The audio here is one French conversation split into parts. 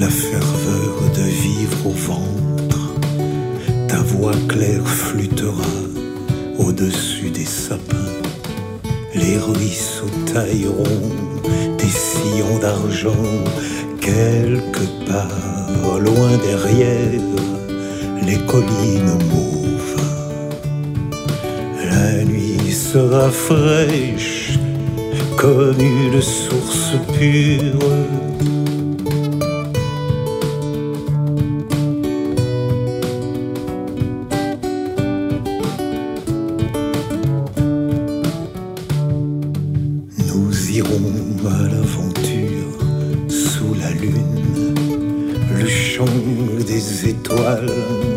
la ferveur de vivre au ventre. Ta voix claire flûtera au-dessus des sapins. Les ruisseaux tailleront des sillons d'argent quelque part, loin derrière les collines mauves. La nuit sera fraîche comme une source pure Nous à l'aventure sous la lune, le chant des étoiles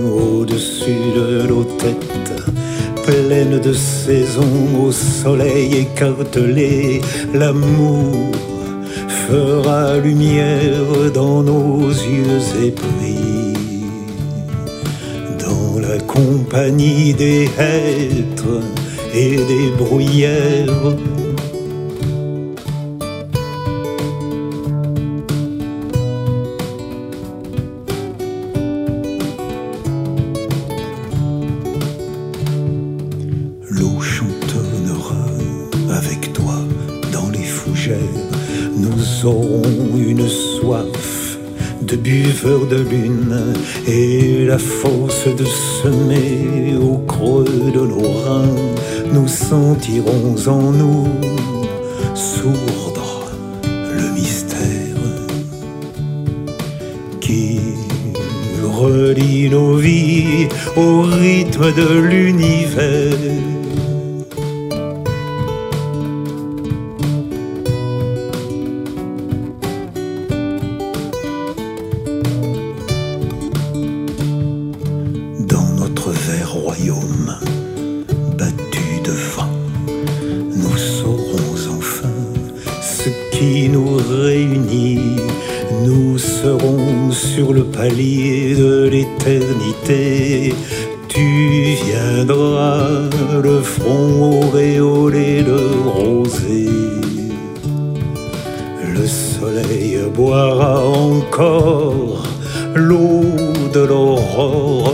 au-dessus de nos têtes, pleines de saisons au soleil écartelé, l'amour fera lumière dans nos yeux épris. Dans la compagnie des hêtres et des bruyères, Nous aurons une soif de buveurs de lune et la force de semer au creux de nos reins. Nous sentirons en nous sourdre le mystère qui relie nos vies au rythme de l'univers. Battu de vent, nous saurons enfin ce qui nous réunit. Nous serons sur le palier de l'éternité. Tu viendras, le front auréolé de rosée. Le soleil boira encore l'eau de l'aurore.